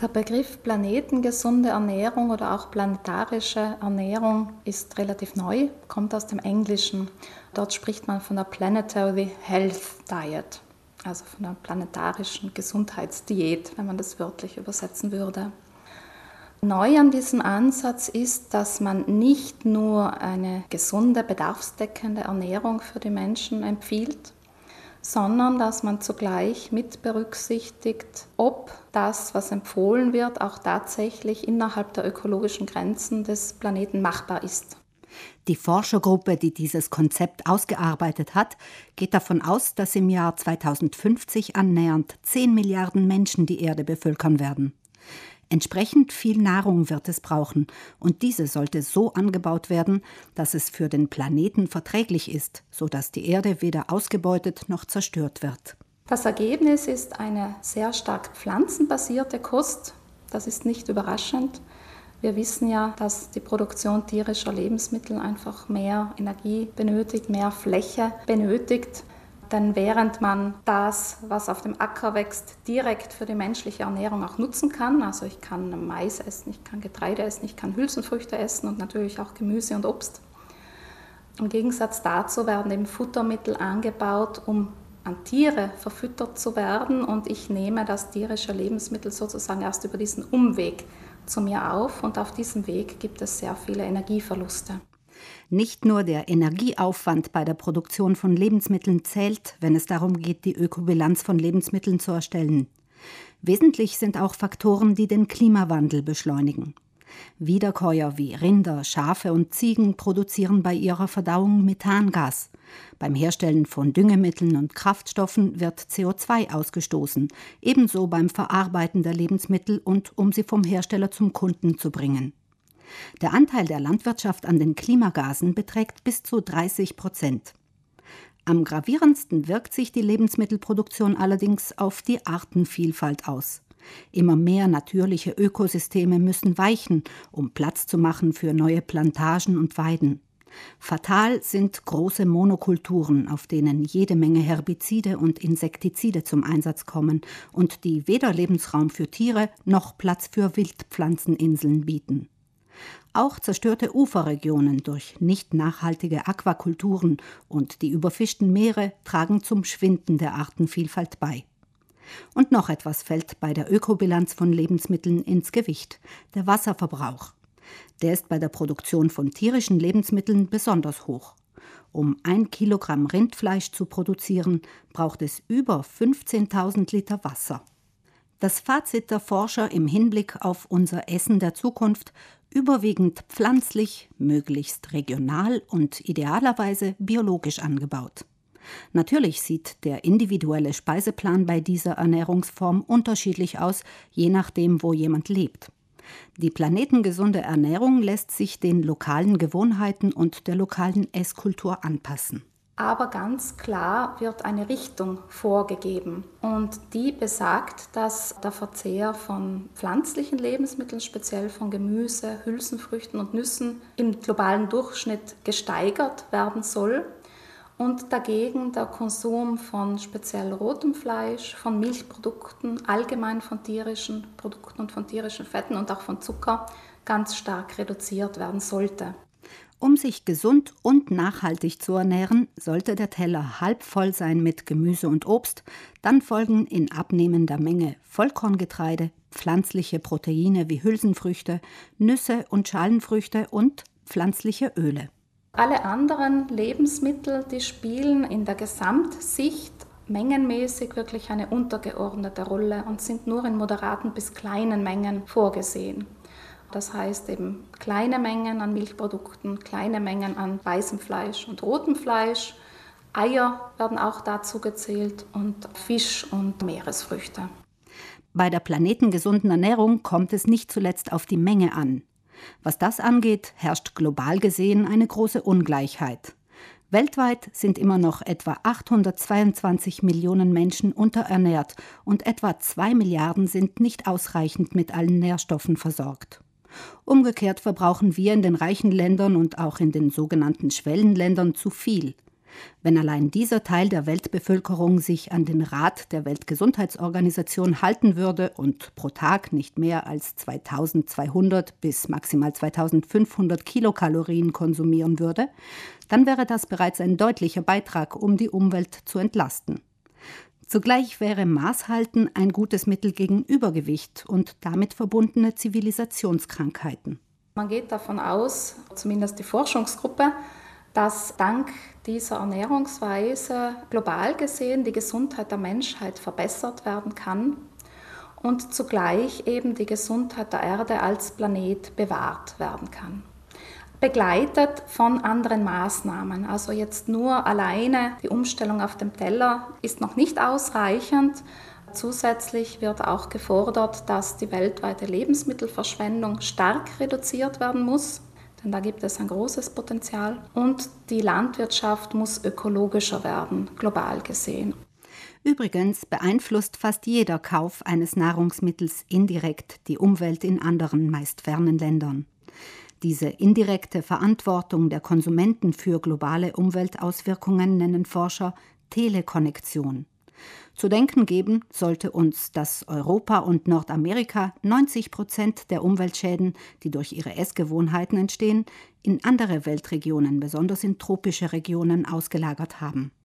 Der Begriff planetengesunde Ernährung oder auch planetarische Ernährung ist relativ neu, kommt aus dem Englischen. Dort spricht man von der Planetary Health Diet, also von der planetarischen Gesundheitsdiät, wenn man das wörtlich übersetzen würde. Neu an diesem Ansatz ist, dass man nicht nur eine gesunde, bedarfsdeckende Ernährung für die Menschen empfiehlt, sondern dass man zugleich mit berücksichtigt, ob das, was empfohlen wird, auch tatsächlich innerhalb der ökologischen Grenzen des Planeten machbar ist. Die Forschergruppe, die dieses Konzept ausgearbeitet hat, geht davon aus, dass im Jahr 2050 annähernd 10 Milliarden Menschen die Erde bevölkern werden. Entsprechend viel Nahrung wird es brauchen, und diese sollte so angebaut werden, dass es für den Planeten verträglich ist, sodass die Erde weder ausgebeutet noch zerstört wird. Das Ergebnis ist eine sehr stark pflanzenbasierte Kost. Das ist nicht überraschend. Wir wissen ja, dass die Produktion tierischer Lebensmittel einfach mehr Energie benötigt, mehr Fläche benötigt. Denn während man das, was auf dem Acker wächst, direkt für die menschliche Ernährung auch nutzen kann, also ich kann Mais essen, ich kann Getreide essen, ich kann Hülsenfrüchte essen und natürlich auch Gemüse und Obst. Im Gegensatz dazu werden eben Futtermittel angebaut, um an Tiere verfüttert zu werden und ich nehme das tierische Lebensmittel sozusagen erst über diesen Umweg zu mir auf und auf diesem Weg gibt es sehr viele Energieverluste. Nicht nur der Energieaufwand bei der Produktion von Lebensmitteln zählt, wenn es darum geht, die Ökobilanz von Lebensmitteln zu erstellen. Wesentlich sind auch Faktoren, die den Klimawandel beschleunigen. Wiederkäuer wie Rinder, Schafe und Ziegen produzieren bei ihrer Verdauung Methangas. Beim Herstellen von Düngemitteln und Kraftstoffen wird CO2 ausgestoßen, ebenso beim Verarbeiten der Lebensmittel und um sie vom Hersteller zum Kunden zu bringen. Der Anteil der Landwirtschaft an den Klimagasen beträgt bis zu 30 Prozent. Am gravierendsten wirkt sich die Lebensmittelproduktion allerdings auf die Artenvielfalt aus. Immer mehr natürliche Ökosysteme müssen weichen, um Platz zu machen für neue Plantagen und Weiden. Fatal sind große Monokulturen, auf denen jede Menge Herbizide und Insektizide zum Einsatz kommen und die weder Lebensraum für Tiere noch Platz für Wildpflanzeninseln bieten. Auch zerstörte Uferregionen durch nicht nachhaltige Aquakulturen und die überfischten Meere tragen zum Schwinden der Artenvielfalt bei. Und noch etwas fällt bei der Ökobilanz von Lebensmitteln ins Gewicht, der Wasserverbrauch. Der ist bei der Produktion von tierischen Lebensmitteln besonders hoch. Um ein Kilogramm Rindfleisch zu produzieren, braucht es über 15.000 Liter Wasser. Das Fazit der Forscher im Hinblick auf unser Essen der Zukunft überwiegend pflanzlich, möglichst regional und idealerweise biologisch angebaut. Natürlich sieht der individuelle Speiseplan bei dieser Ernährungsform unterschiedlich aus, je nachdem, wo jemand lebt. Die planetengesunde Ernährung lässt sich den lokalen Gewohnheiten und der lokalen Esskultur anpassen aber ganz klar wird eine Richtung vorgegeben und die besagt, dass der Verzehr von pflanzlichen Lebensmitteln, speziell von Gemüse, Hülsenfrüchten und Nüssen im globalen Durchschnitt gesteigert werden soll und dagegen der Konsum von speziell rotem Fleisch, von Milchprodukten, allgemein von tierischen Produkten und von tierischen Fetten und auch von Zucker ganz stark reduziert werden sollte. Um sich gesund und nachhaltig zu ernähren, sollte der Teller halb voll sein mit Gemüse und Obst, dann folgen in abnehmender Menge Vollkorngetreide, pflanzliche Proteine wie Hülsenfrüchte, Nüsse und Schalenfrüchte und pflanzliche Öle. Alle anderen Lebensmittel, die spielen in der Gesamtsicht mengenmäßig wirklich eine untergeordnete Rolle und sind nur in moderaten bis kleinen Mengen vorgesehen. Das heißt eben kleine Mengen an Milchprodukten, kleine Mengen an weißem Fleisch und rotem Fleisch. Eier werden auch dazu gezählt und Fisch und Meeresfrüchte. Bei der planetengesunden Ernährung kommt es nicht zuletzt auf die Menge an. Was das angeht, herrscht global gesehen eine große Ungleichheit. Weltweit sind immer noch etwa 822 Millionen Menschen unterernährt und etwa 2 Milliarden sind nicht ausreichend mit allen Nährstoffen versorgt. Umgekehrt verbrauchen wir in den reichen Ländern und auch in den sogenannten Schwellenländern zu viel. Wenn allein dieser Teil der Weltbevölkerung sich an den Rat der Weltgesundheitsorganisation halten würde und pro Tag nicht mehr als 2200 bis maximal 2500 Kilokalorien konsumieren würde, dann wäre das bereits ein deutlicher Beitrag, um die Umwelt zu entlasten. Zugleich wäre Maßhalten ein gutes Mittel gegen Übergewicht und damit verbundene Zivilisationskrankheiten. Man geht davon aus, zumindest die Forschungsgruppe, dass dank dieser Ernährungsweise global gesehen die Gesundheit der Menschheit verbessert werden kann und zugleich eben die Gesundheit der Erde als Planet bewahrt werden kann. Begleitet von anderen Maßnahmen. Also jetzt nur alleine die Umstellung auf dem Teller ist noch nicht ausreichend. Zusätzlich wird auch gefordert, dass die weltweite Lebensmittelverschwendung stark reduziert werden muss denn da gibt es ein großes Potenzial. Und die Landwirtschaft muss ökologischer werden, global gesehen. Übrigens beeinflusst fast jeder Kauf eines Nahrungsmittels indirekt die Umwelt in anderen, meist fernen Ländern. Diese indirekte Verantwortung der Konsumenten für globale Umweltauswirkungen nennen Forscher Telekonnektion. Zu denken geben sollte uns, dass Europa und Nordamerika 90 Prozent der Umweltschäden, die durch ihre Essgewohnheiten entstehen, in andere Weltregionen, besonders in tropische Regionen, ausgelagert haben